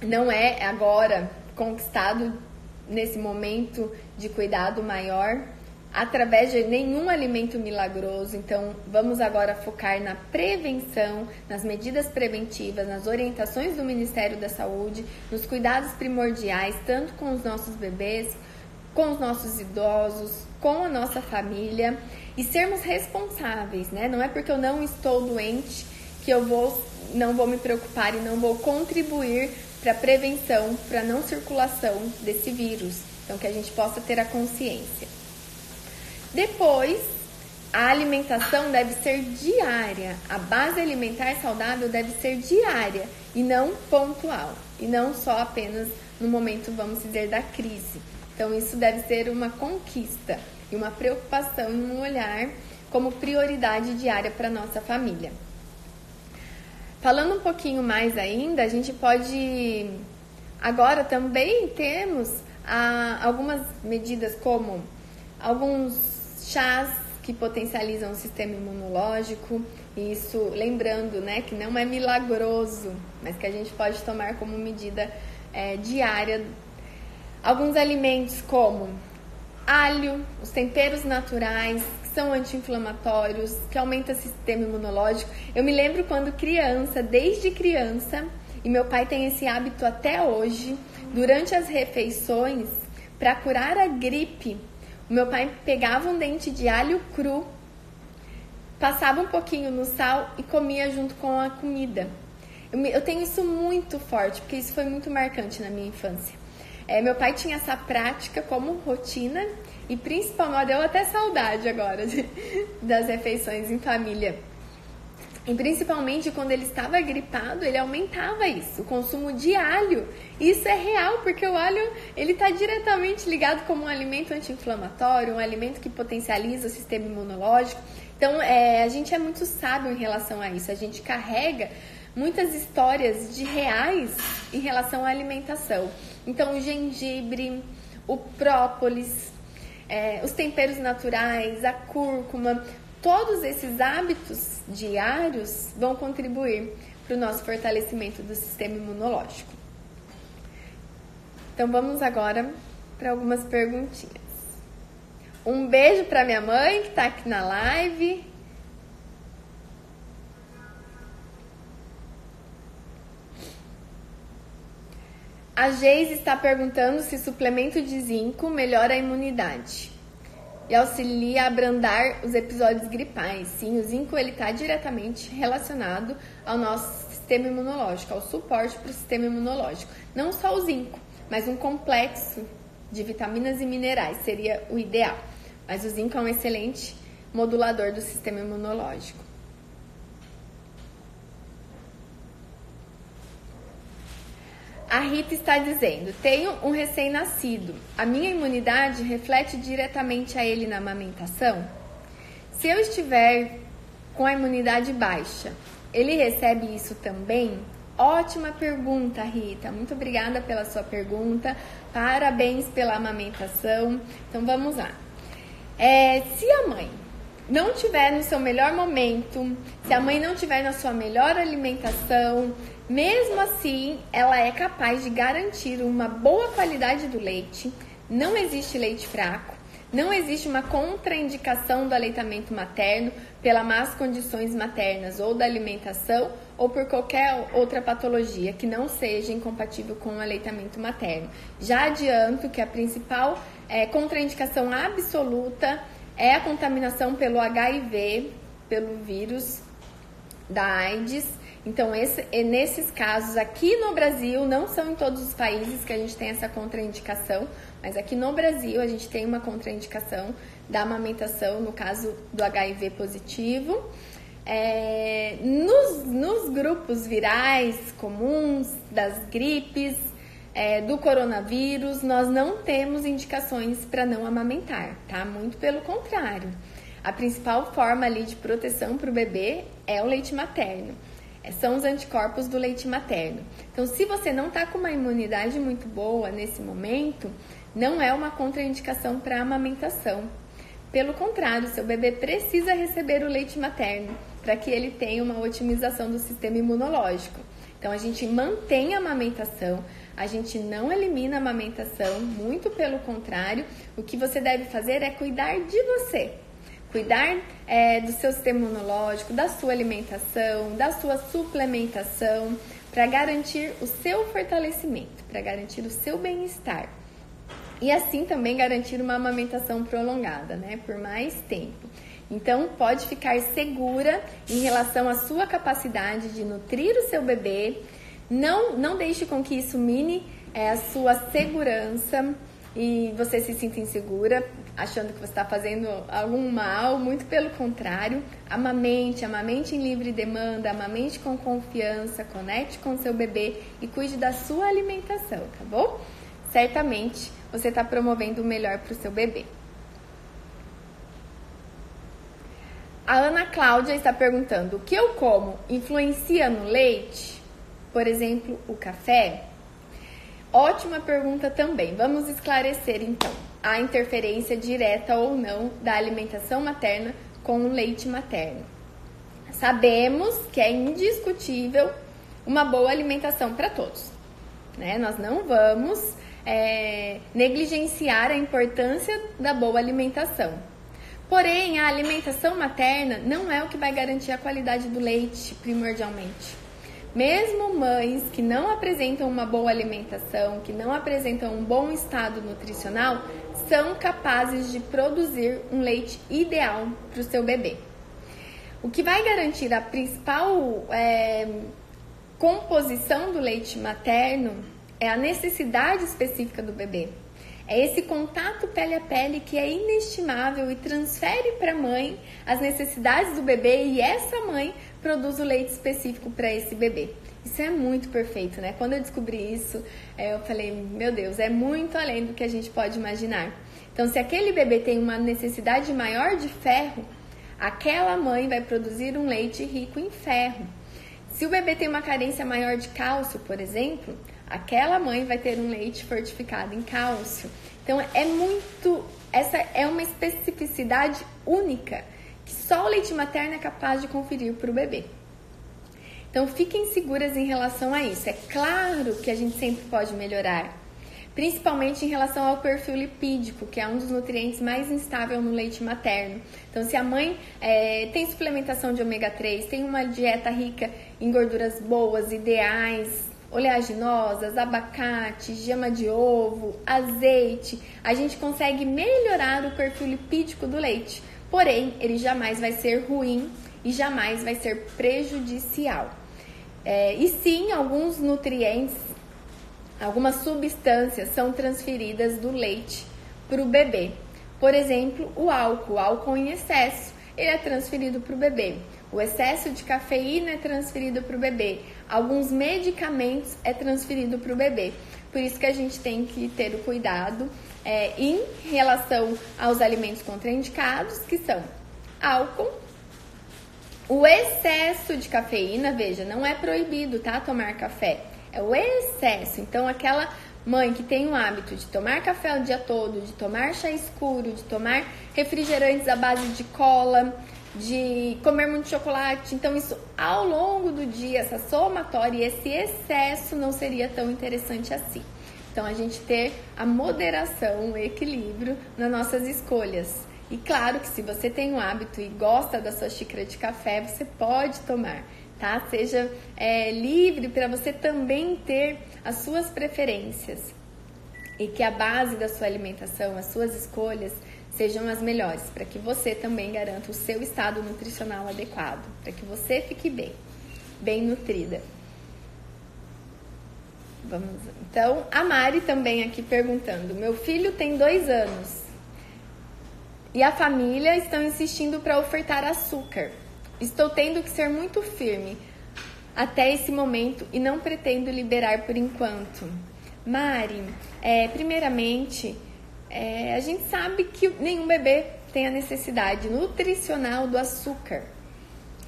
não é agora conquistado nesse momento de cuidado maior através de nenhum alimento milagroso. Então, vamos agora focar na prevenção, nas medidas preventivas, nas orientações do Ministério da Saúde, nos cuidados primordiais, tanto com os nossos bebês, com os nossos idosos, com a nossa família e sermos responsáveis, né? Não é porque eu não estou doente que eu vou não vou me preocupar e não vou contribuir para a prevenção, para a não circulação desse vírus. Então que a gente possa ter a consciência. Depois, a alimentação deve ser diária. A base alimentar saudável deve ser diária e não pontual, e não só apenas no momento, vamos dizer, da crise. Então, isso deve ser uma conquista e uma preocupação e um olhar como prioridade diária para nossa família. Falando um pouquinho mais ainda, a gente pode agora também temos ah, algumas medidas como alguns chás que potencializam o sistema imunológico. Isso, lembrando, né, que não é milagroso, mas que a gente pode tomar como medida é, diária. Alguns alimentos como alho, os temperos naturais, que são anti-inflamatórios, que aumentam o sistema imunológico. Eu me lembro quando criança, desde criança, e meu pai tem esse hábito até hoje, durante as refeições, para curar a gripe, meu pai pegava um dente de alho cru, passava um pouquinho no sal e comia junto com a comida. Eu, eu tenho isso muito forte, porque isso foi muito marcante na minha infância. É, meu pai tinha essa prática como rotina e principalmente deu até saudade agora de, das refeições em família. E principalmente quando ele estava gripado, ele aumentava isso, o consumo de alho. Isso é real, porque o alho ele está diretamente ligado como um alimento anti-inflamatório, um alimento que potencializa o sistema imunológico. Então, é, a gente é muito sábio em relação a isso. A gente carrega muitas histórias de reais em relação à alimentação. Então, o gengibre, o própolis, é, os temperos naturais, a cúrcuma, Todos esses hábitos diários vão contribuir para o nosso fortalecimento do sistema imunológico. Então vamos agora para algumas perguntinhas. Um beijo para minha mãe que está aqui na live. A Geise está perguntando se suplemento de zinco melhora a imunidade e auxilia a abrandar os episódios gripais. Sim, o zinco ele está diretamente relacionado ao nosso sistema imunológico, ao suporte para o sistema imunológico. Não só o zinco, mas um complexo de vitaminas e minerais seria o ideal. Mas o zinco é um excelente modulador do sistema imunológico. A Rita está dizendo: Tenho um recém-nascido. A minha imunidade reflete diretamente a ele na amamentação? Se eu estiver com a imunidade baixa, ele recebe isso também? Ótima pergunta, Rita. Muito obrigada pela sua pergunta. Parabéns pela amamentação. Então vamos lá. É, se a mãe não tiver no seu melhor momento, se a mãe não tiver na sua melhor alimentação, mesmo assim, ela é capaz de garantir uma boa qualidade do leite. Não existe leite fraco. Não existe uma contraindicação do aleitamento materno pela más condições maternas ou da alimentação ou por qualquer outra patologia que não seja incompatível com o aleitamento materno. Já adianto que a principal é, contraindicação absoluta é a contaminação pelo HIV, pelo vírus da AIDS. Então, esse, nesses casos, aqui no Brasil, não são em todos os países que a gente tem essa contraindicação, mas aqui no Brasil a gente tem uma contraindicação da amamentação, no caso do HIV positivo. é, nos, nos grupos virais comuns, das gripes, é, do coronavírus, nós não temos indicações para não amamentar, tá? Muito pelo contrário. A principal forma ali de proteção para o bebê é o leite materno. É, são os anticorpos do leite materno. Então, se você não está com uma imunidade muito boa nesse momento, não é uma contraindicação para amamentação. Pelo contrário, seu bebê precisa receber o leite materno para que ele tenha uma otimização do sistema imunológico. Então a gente mantém a amamentação, a gente não elimina a amamentação, muito pelo contrário, o que você deve fazer é cuidar de você. Cuidar é, do seu sistema imunológico, da sua alimentação, da sua suplementação, para garantir o seu fortalecimento, para garantir o seu bem-estar. E assim também garantir uma amamentação prolongada, né? Por mais tempo. Então, pode ficar segura em relação à sua capacidade de nutrir o seu bebê. Não, não deixe com que isso mine é, a sua segurança e você se sinta insegura, achando que você está fazendo algum mal. Muito pelo contrário, amamente, amamente em livre demanda, amamente com confiança, conecte com seu bebê e cuide da sua alimentação, tá bom? Certamente você está promovendo o melhor para o seu bebê. A Ana Cláudia está perguntando: o que eu como influencia no leite? Por exemplo, o café? Ótima pergunta também. Vamos esclarecer então a interferência direta ou não da alimentação materna com o leite materno. Sabemos que é indiscutível uma boa alimentação para todos. Né? Nós não vamos é, negligenciar a importância da boa alimentação. Porém, a alimentação materna não é o que vai garantir a qualidade do leite, primordialmente. Mesmo mães que não apresentam uma boa alimentação, que não apresentam um bom estado nutricional, são capazes de produzir um leite ideal para o seu bebê. O que vai garantir a principal é, composição do leite materno é a necessidade específica do bebê. É esse contato pele a pele que é inestimável e transfere para a mãe as necessidades do bebê e essa mãe produz o leite específico para esse bebê. Isso é muito perfeito, né? Quando eu descobri isso, é, eu falei, meu Deus, é muito além do que a gente pode imaginar. Então, se aquele bebê tem uma necessidade maior de ferro, aquela mãe vai produzir um leite rico em ferro. Se o bebê tem uma carência maior de cálcio, por exemplo, aquela mãe vai ter um leite fortificado em cálcio. Então é muito, essa é uma especificidade única que só o leite materno é capaz de conferir para o bebê. Então fiquem seguras em relação a isso. É claro que a gente sempre pode melhorar, principalmente em relação ao perfil lipídico, que é um dos nutrientes mais instável no leite materno. Então, se a mãe é, tem suplementação de ômega 3, tem uma dieta rica em gorduras boas, ideais, oleaginosas, abacate, gema de ovo, azeite, a gente consegue melhorar o perfil lipídico do leite. Porém, ele jamais vai ser ruim e jamais vai ser prejudicial. É, e sim, alguns nutrientes, algumas substâncias são transferidas do leite para o bebê. Por exemplo, o álcool, o álcool em excesso, ele é transferido para o bebê. O excesso de cafeína é transferido para o bebê. Alguns medicamentos é transferido para o bebê. Por isso que a gente tem que ter o cuidado é, em relação aos alimentos contraindicados, que são álcool, o excesso de cafeína, veja, não é proibido, tá? Tomar café. É o excesso. Então, aquela mãe que tem o hábito de tomar café o dia todo, de tomar chá escuro, de tomar refrigerantes à base de cola, de comer muito chocolate. Então, isso ao longo do dia, essa somatória e esse excesso não seria tão interessante assim. Então, a gente ter a moderação, o equilíbrio nas nossas escolhas. E claro que se você tem um hábito e gosta da sua xícara de café, você pode tomar, tá? Seja é, livre para você também ter as suas preferências e que a base da sua alimentação, as suas escolhas, sejam as melhores, para que você também garanta o seu estado nutricional adequado, para que você fique bem, bem nutrida. Vamos, então, a Mari também aqui perguntando: meu filho tem dois anos e a família estão insistindo para ofertar açúcar. Estou tendo que ser muito firme até esse momento e não pretendo liberar por enquanto. Mari, é, primeiramente, é, a gente sabe que nenhum bebê tem a necessidade nutricional do açúcar.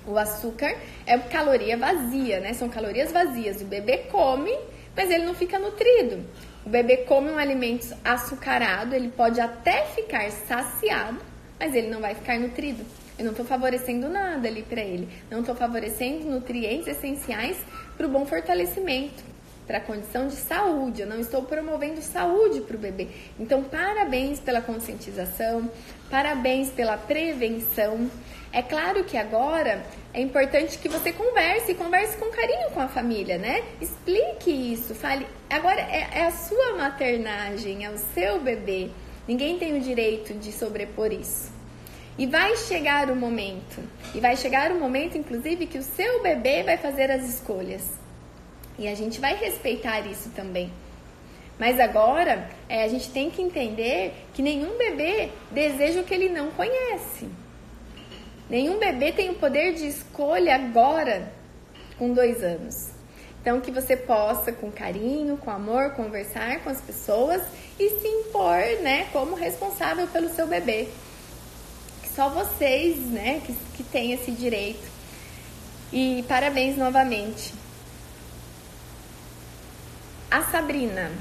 O açúcar é caloria vazia, né? São calorias vazias. O bebê come, mas ele não fica nutrido. O bebê come um alimento açucarado, ele pode até ficar saciado, mas ele não vai ficar nutrido. Eu não estou favorecendo nada ali para ele. Não estou favorecendo nutrientes essenciais para o bom fortalecimento, para a condição de saúde. Eu não estou promovendo saúde para o bebê. Então, parabéns pela conscientização, parabéns pela prevenção. É claro que agora é importante que você converse, converse com carinho com a família, né? Explique isso, fale. Agora é, é a sua maternagem, é o seu bebê. Ninguém tem o direito de sobrepor isso. E vai chegar o momento, e vai chegar o momento, inclusive, que o seu bebê vai fazer as escolhas. E a gente vai respeitar isso também. Mas agora, é, a gente tem que entender que nenhum bebê deseja o que ele não conhece. Nenhum bebê tem o poder de escolha agora, com dois anos. Então, que você possa, com carinho, com amor, conversar com as pessoas e se impor, né, como responsável pelo seu bebê só vocês, né, que, que têm esse direito. E parabéns novamente. A Sabrina.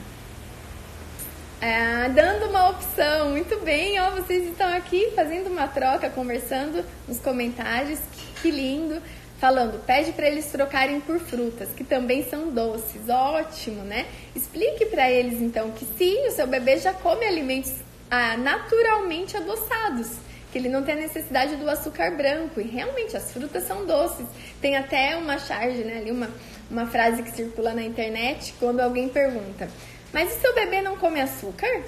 É, dando uma opção, muito bem, ó, vocês estão aqui fazendo uma troca, conversando nos comentários, que, que lindo, falando, pede para eles trocarem por frutas, que também são doces, ótimo, né? Explique para eles então que sim, o seu bebê já come alimentos ah, naturalmente adoçados, que ele não tem a necessidade do açúcar branco. E realmente as frutas são doces. Tem até uma charge, né, ali uma, uma frase que circula na internet quando alguém pergunta: Mas e seu bebê não come açúcar?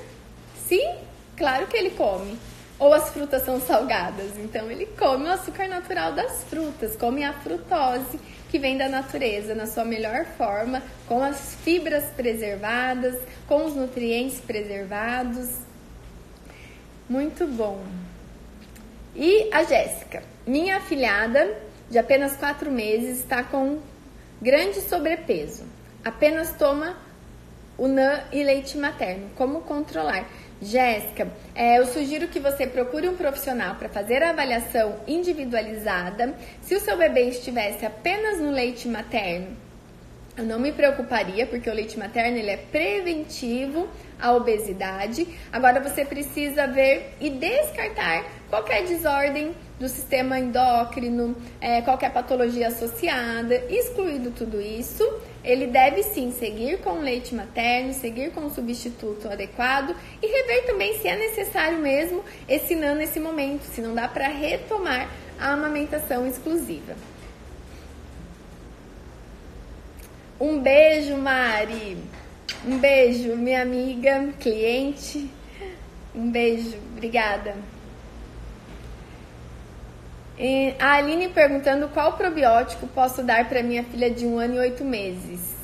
Sim, claro que ele come. Ou as frutas são salgadas, então ele come o açúcar natural das frutas, come a frutose que vem da natureza na sua melhor forma, com as fibras preservadas, com os nutrientes preservados. Muito bom. E a Jéssica, minha afilhada de apenas quatro meses, está com grande sobrepeso. Apenas toma o NAN e leite materno. Como controlar? Jéssica, é, eu sugiro que você procure um profissional para fazer a avaliação individualizada. Se o seu bebê estivesse apenas no leite materno, eu não me preocuparia, porque o leite materno ele é preventivo à obesidade. Agora você precisa ver e descartar qualquer desordem do sistema endócrino, é, qualquer patologia associada, excluído tudo isso, ele deve sim seguir com leite materno, seguir com o substituto adequado e rever também se é necessário mesmo esse NAN nesse momento, se não dá para retomar a amamentação exclusiva. Um beijo, Mari. Um beijo, minha amiga, cliente. Um beijo, obrigada. A Aline perguntando qual probiótico posso dar para minha filha de um ano e oito meses.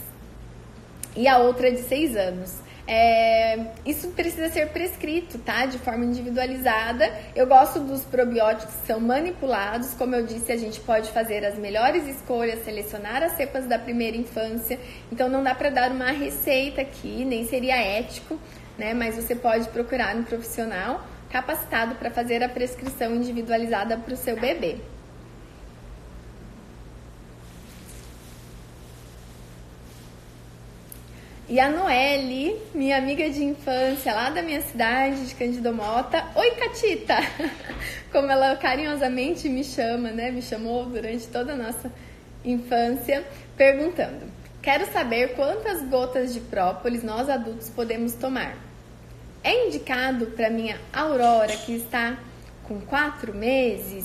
E a outra de seis anos. É, isso precisa ser prescrito, tá? De forma individualizada. Eu gosto dos probióticos que são manipulados. Como eu disse, a gente pode fazer as melhores escolhas, selecionar as cepas da primeira infância. Então não dá para dar uma receita aqui, nem seria ético, né? Mas você pode procurar um profissional capacitado para fazer a prescrição individualizada para o seu bebê. E a Noelle, minha amiga de infância lá da minha cidade, de Candido Mota. Oi, Catita! Como ela carinhosamente me chama, né? Me chamou durante toda a nossa infância, perguntando: Quero saber quantas gotas de própolis nós adultos podemos tomar. É indicado para minha Aurora, que está com quatro meses?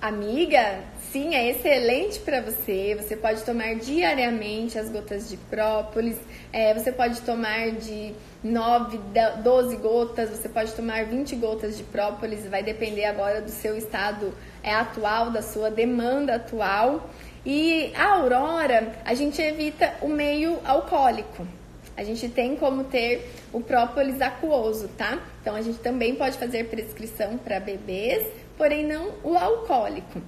Amiga, sim, é excelente para você. Você pode tomar diariamente as gotas de própolis. É, você pode tomar de 9, 12 gotas, você pode tomar 20 gotas de própolis. Vai depender agora do seu estado é, atual, da sua demanda atual. E a Aurora, a gente evita o meio alcoólico a gente tem como ter o própolis aquoso, tá? Então a gente também pode fazer prescrição para bebês, porém não o alcoólico.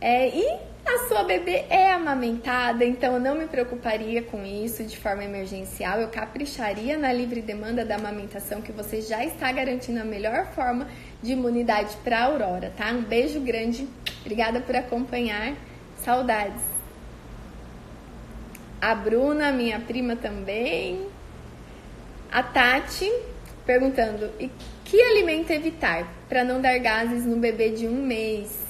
É, e a sua bebê é amamentada, então eu não me preocuparia com isso de forma emergencial. Eu capricharia na livre demanda da amamentação, que você já está garantindo a melhor forma de imunidade para a Aurora, tá? Um beijo grande, obrigada por acompanhar, saudades. A Bruna, minha prima também. A Tati perguntando: e que alimento evitar para não dar gases no bebê de um mês?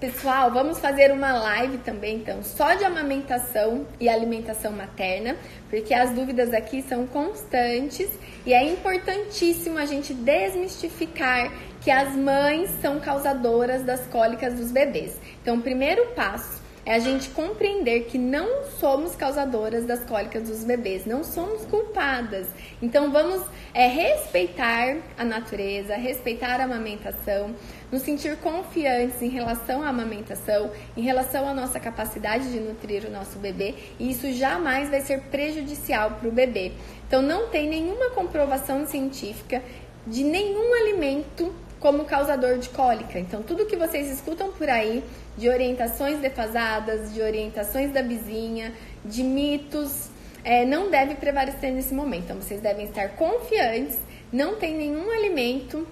Pessoal, vamos fazer uma live também, então, só de amamentação e alimentação materna, porque as dúvidas aqui são constantes e é importantíssimo a gente desmistificar que as mães são causadoras das cólicas dos bebês. Então, primeiro passo é a gente compreender que não somos causadoras das cólicas dos bebês, não somos culpadas. Então vamos é, respeitar a natureza, respeitar a amamentação, nos sentir confiantes em relação à amamentação, em relação à nossa capacidade de nutrir o nosso bebê, e isso jamais vai ser prejudicial para o bebê. Então não tem nenhuma comprovação científica de nenhum alimento como causador de cólica. Então, tudo que vocês escutam por aí de orientações defasadas, de orientações da vizinha, de mitos, é, não deve prevalecer nesse momento. Então, vocês devem estar confiantes, não tem nenhum alimento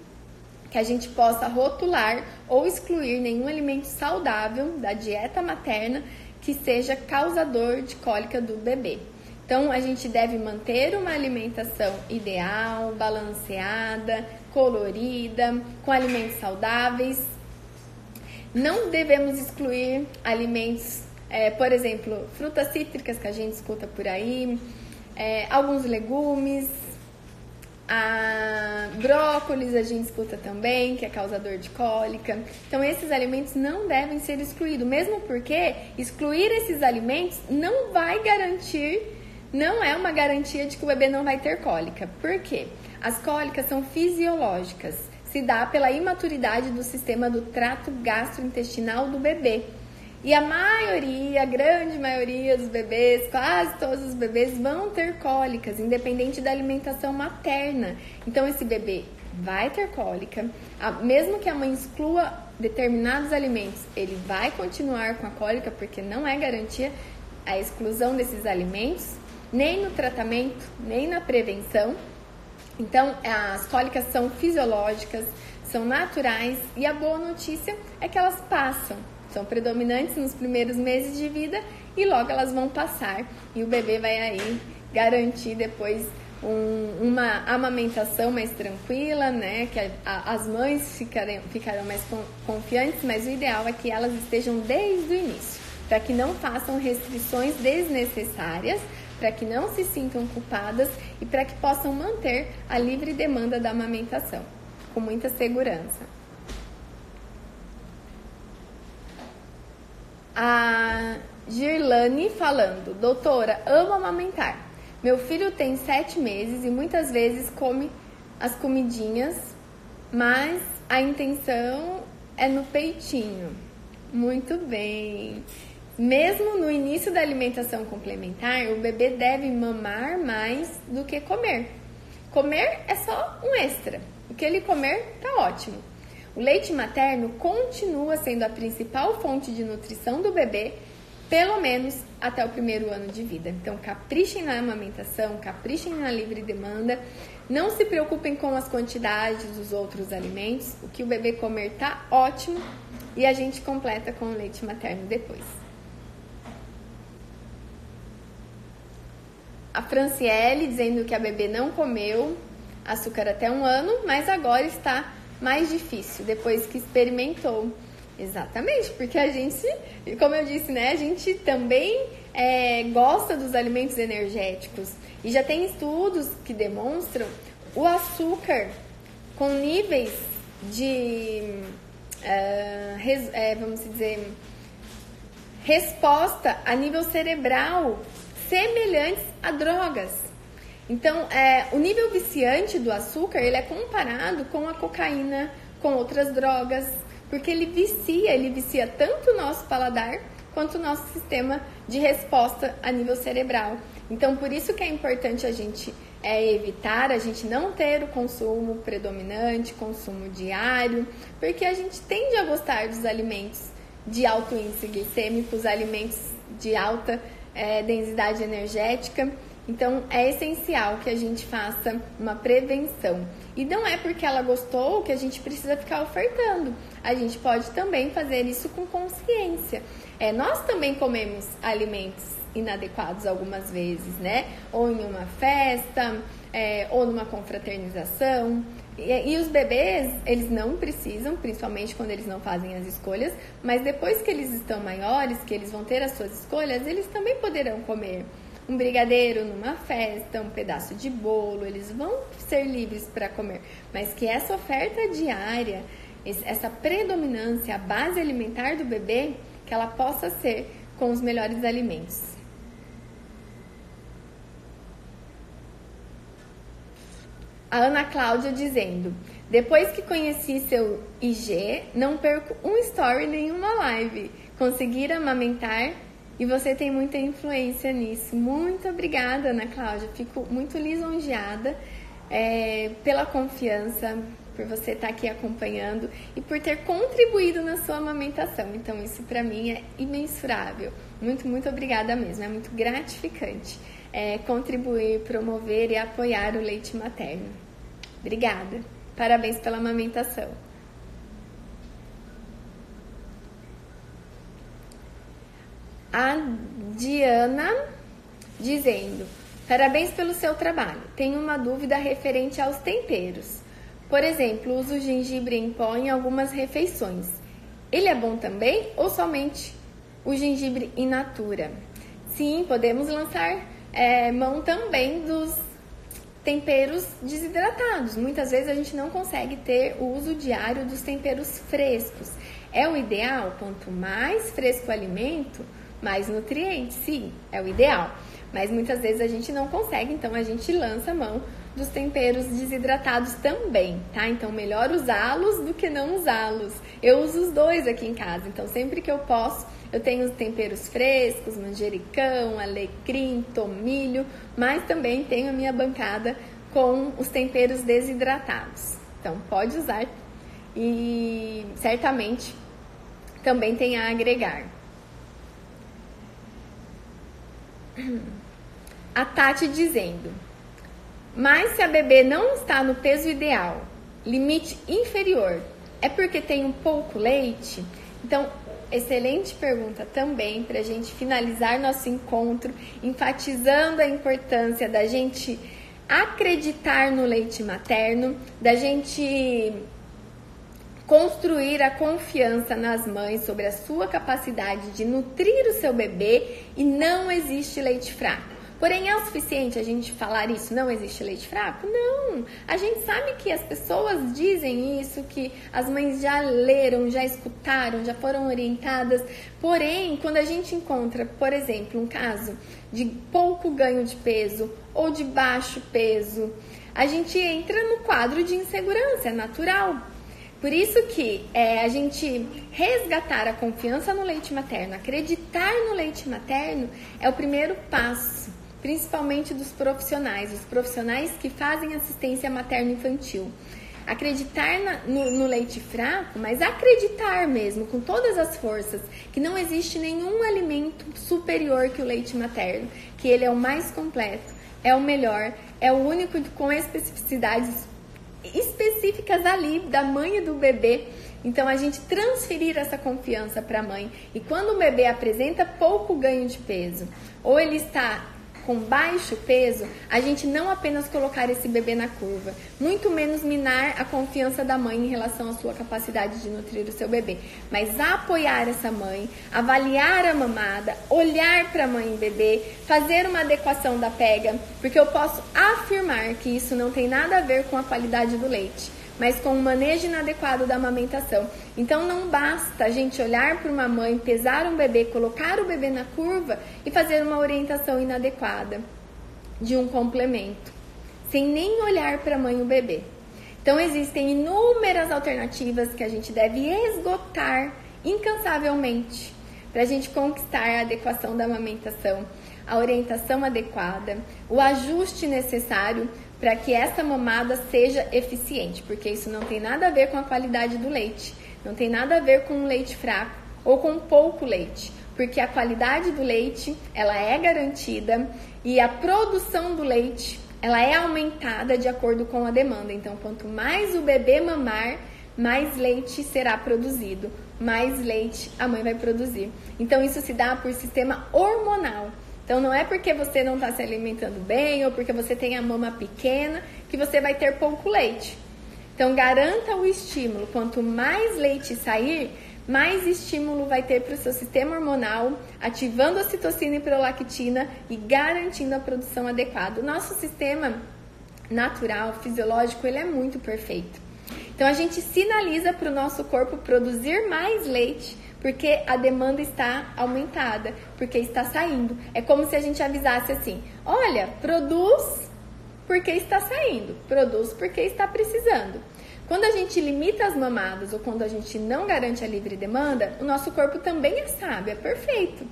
que a gente possa rotular ou excluir nenhum alimento saudável da dieta materna que seja causador de cólica do bebê. Então, a gente deve manter uma alimentação ideal, balanceada, colorida, com alimentos saudáveis. Não devemos excluir alimentos, é, por exemplo, frutas cítricas que a gente escuta por aí, é, alguns legumes, a brócolis a gente escuta também, que é causador de cólica. Então, esses alimentos não devem ser excluídos, mesmo porque excluir esses alimentos não vai garantir, não é uma garantia de que o bebê não vai ter cólica. Por quê? As cólicas são fisiológicas, se dá pela imaturidade do sistema do trato gastrointestinal do bebê. E a maioria, a grande maioria dos bebês, quase todos os bebês vão ter cólicas, independente da alimentação materna. Então esse bebê vai ter cólica, mesmo que a mãe exclua determinados alimentos, ele vai continuar com a cólica porque não é garantia a exclusão desses alimentos, nem no tratamento, nem na prevenção. Então, as cólicas são fisiológicas, são naturais e a boa notícia é que elas passam. São predominantes nos primeiros meses de vida e logo elas vão passar e o bebê vai aí garantir depois um, uma amamentação mais tranquila, né? Que a, a, as mães ficarem, ficarão mais confiantes, mas o ideal é que elas estejam desde o início, para que não façam restrições desnecessárias para que não se sintam culpadas e para que possam manter a livre demanda da amamentação, com muita segurança. A Girlane falando, doutora, amo amamentar. Meu filho tem sete meses e muitas vezes come as comidinhas, mas a intenção é no peitinho. Muito bem. Mesmo no início da alimentação complementar, o bebê deve mamar mais do que comer. Comer é só um extra. O que ele comer tá ótimo. O leite materno continua sendo a principal fonte de nutrição do bebê, pelo menos até o primeiro ano de vida. Então, caprichem na amamentação, caprichem na livre demanda. Não se preocupem com as quantidades dos outros alimentos. O que o bebê comer tá ótimo e a gente completa com o leite materno depois. A Franciele dizendo que a bebê não comeu açúcar até um ano, mas agora está mais difícil depois que experimentou. Exatamente, porque a gente, como eu disse, né, a gente também é, gosta dos alimentos energéticos e já tem estudos que demonstram o açúcar com níveis de, uh, res, é, vamos dizer, resposta a nível cerebral semelhantes a drogas. Então, é, o nível viciante do açúcar ele é comparado com a cocaína, com outras drogas, porque ele vicia, ele vicia tanto o nosso paladar quanto o nosso sistema de resposta a nível cerebral. Então, por isso que é importante a gente é, evitar, a gente não ter o consumo predominante, consumo diário, porque a gente tende a gostar dos alimentos de alto índice glicêmico, os alimentos de alta é, densidade energética. Então é essencial que a gente faça uma prevenção. E não é porque ela gostou que a gente precisa ficar ofertando. A gente pode também fazer isso com consciência. É, nós também comemos alimentos inadequados algumas vezes, né? Ou em uma festa, é, ou numa confraternização. E, e, os bebês, eles não precisam, principalmente quando eles não fazem as escolhas, mas depois que eles estão maiores, que eles vão ter as suas escolhas, eles também poderão comer um brigadeiro numa festa, um pedaço de bolo, eles vão ser livres para comer, mas que essa oferta diária, essa predominância, a base alimentar do bebê, que ela possa ser com os melhores alimentos. A Ana Cláudia dizendo: Depois que conheci seu IG, não perco um story nenhuma live. Conseguir amamentar e você tem muita influência nisso. Muito obrigada, Ana Cláudia. Fico muito lisonjeada é, pela confiança, por você estar aqui acompanhando e por ter contribuído na sua amamentação. Então, isso para mim é imensurável. Muito, muito obrigada mesmo. É muito gratificante é, contribuir, promover e apoiar o leite materno. Obrigada. Parabéns pela amamentação. a Diana dizendo: Parabéns pelo seu trabalho. Tenho uma dúvida referente aos temperos. Por exemplo, uso gengibre em pó em algumas refeições. Ele é bom também ou somente o gengibre in natura? Sim, podemos lançar é, mão também dos temperos desidratados. Muitas vezes a gente não consegue ter o uso diário dos temperos frescos. É o ideal, quanto mais fresco o alimento, mais nutrientes, sim, é o ideal. Mas muitas vezes a gente não consegue, então a gente lança a mão dos temperos desidratados também, tá? Então melhor usá-los do que não usá-los. Eu uso os dois aqui em casa, então sempre que eu posso, eu tenho os temperos frescos, manjericão, alecrim, tomilho, mas também tenho a minha bancada com os temperos desidratados. Então pode usar e certamente também tem a agregar. A Tati dizendo: Mas se a bebê não está no peso ideal, limite inferior, é porque tem um pouco leite? Então, excelente pergunta também para a gente finalizar nosso encontro, enfatizando a importância da gente acreditar no leite materno, da gente construir a confiança nas mães sobre a sua capacidade de nutrir o seu bebê e não existe leite fraco. Porém, é o suficiente a gente falar isso? Não existe leite fraco? Não! A gente sabe que as pessoas dizem isso, que as mães já leram, já escutaram, já foram orientadas. Porém, quando a gente encontra, por exemplo, um caso de pouco ganho de peso ou de baixo peso, a gente entra no quadro de insegurança, é natural. Por isso que é, a gente resgatar a confiança no leite materno, acreditar no leite materno é o primeiro passo, principalmente dos profissionais, os profissionais que fazem assistência materno-infantil. Acreditar na, no, no leite fraco, mas acreditar mesmo, com todas as forças, que não existe nenhum alimento superior que o leite materno, que ele é o mais completo, é o melhor, é o único com especificidades específicas ali da mãe e do bebê. Então a gente transferir essa confiança para a mãe. E quando o bebê apresenta pouco ganho de peso, ou ele está com baixo peso, a gente não apenas colocar esse bebê na curva, muito menos minar a confiança da mãe em relação à sua capacidade de nutrir o seu bebê, mas apoiar essa mãe, avaliar a mamada, olhar para a mãe e bebê, fazer uma adequação da pega, porque eu posso afirmar que isso não tem nada a ver com a qualidade do leite mas com o manejo inadequado da amamentação. Então não basta a gente olhar para uma mãe, pesar um bebê, colocar o bebê na curva e fazer uma orientação inadequada de um complemento, sem nem olhar para a mãe e o bebê. Então existem inúmeras alternativas que a gente deve esgotar incansavelmente para a gente conquistar a adequação da amamentação a orientação adequada, o ajuste necessário para que essa mamada seja eficiente, porque isso não tem nada a ver com a qualidade do leite, não tem nada a ver com um leite fraco ou com pouco leite, porque a qualidade do leite ela é garantida e a produção do leite ela é aumentada de acordo com a demanda. Então, quanto mais o bebê mamar, mais leite será produzido, mais leite a mãe vai produzir. Então, isso se dá por sistema hormonal. Então não é porque você não está se alimentando bem ou porque você tem a mama pequena que você vai ter pouco leite. Então garanta o estímulo. Quanto mais leite sair, mais estímulo vai ter para o seu sistema hormonal, ativando a citocina e prolactina e garantindo a produção adequada. O nosso sistema natural, fisiológico, ele é muito perfeito. Então a gente sinaliza para o nosso corpo produzir mais leite porque a demanda está aumentada, porque está saindo. É como se a gente avisasse assim: olha, produz porque está saindo, produz porque está precisando. Quando a gente limita as mamadas ou quando a gente não garante a livre demanda, o nosso corpo também é sábio, é perfeito.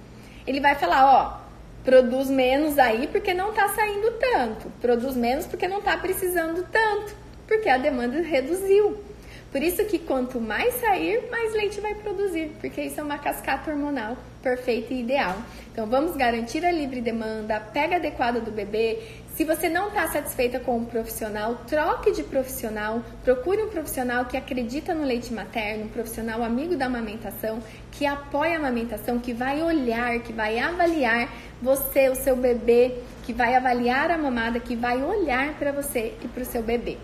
Ele vai falar: ó, produz menos aí porque não está saindo tanto, produz menos porque não está precisando tanto, porque a demanda reduziu. Por isso que quanto mais sair, mais leite vai produzir, porque isso é uma cascata hormonal perfeita e ideal. Então vamos garantir a livre demanda, a pega adequada do bebê. Se você não está satisfeita com um profissional, troque de profissional, procure um profissional que acredita no leite materno, um profissional amigo da amamentação, que apoia a amamentação, que vai olhar, que vai avaliar você, o seu bebê, que vai avaliar a mamada, que vai olhar para você e para o seu bebê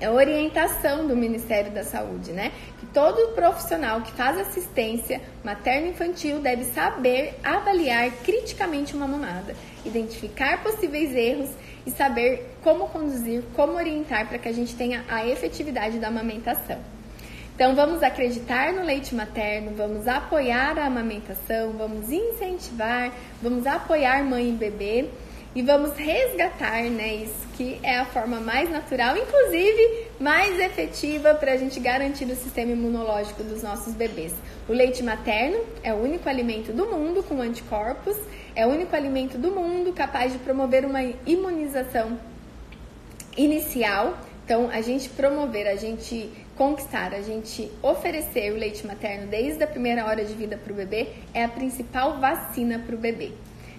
é orientação do Ministério da Saúde, né? Que todo profissional que faz assistência materno-infantil deve saber avaliar criticamente uma mamada, identificar possíveis erros e saber como conduzir, como orientar para que a gente tenha a efetividade da amamentação. Então, vamos acreditar no leite materno, vamos apoiar a amamentação, vamos incentivar, vamos apoiar mãe e bebê e vamos resgatar, né? Isso que é a forma mais natural, inclusive mais efetiva para a gente garantir o sistema imunológico dos nossos bebês. O leite materno é o único alimento do mundo com anticorpos, é o único alimento do mundo capaz de promover uma imunização inicial. Então, a gente promover, a gente conquistar, a gente oferecer o leite materno desde a primeira hora de vida para o bebê é a principal vacina para o bebê.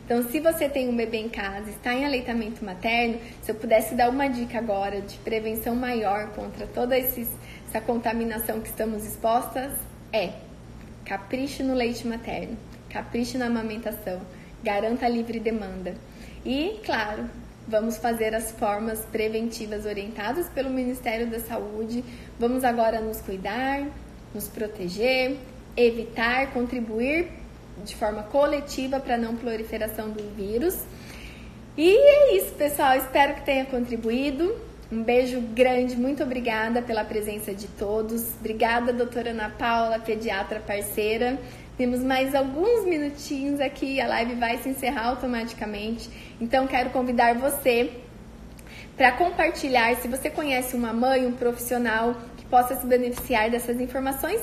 Então, se você tem um bebê em casa, está em aleitamento materno, se eu pudesse dar uma dica agora de prevenção maior contra toda essa contaminação que estamos expostas, é capriche no leite materno, capriche na amamentação, garanta a livre demanda. E, claro, vamos fazer as formas preventivas orientadas pelo Ministério da Saúde. Vamos agora nos cuidar, nos proteger, evitar, contribuir de forma coletiva para não proliferação do vírus. E é isso, pessoal. Espero que tenha contribuído. Um beijo grande, muito obrigada pela presença de todos. Obrigada, doutora Ana Paula, pediatra parceira. Temos mais alguns minutinhos aqui, a live vai se encerrar automaticamente. Então, quero convidar você para compartilhar. Se você conhece uma mãe, um profissional que possa se beneficiar dessas informações,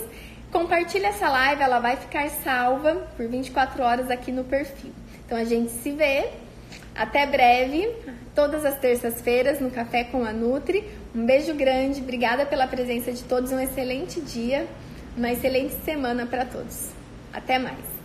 Compartilhe essa live, ela vai ficar salva por 24 horas aqui no perfil. Então a gente se vê. Até breve, todas as terças-feiras no Café com a Nutri. Um beijo grande, obrigada pela presença de todos, um excelente dia, uma excelente semana para todos. Até mais.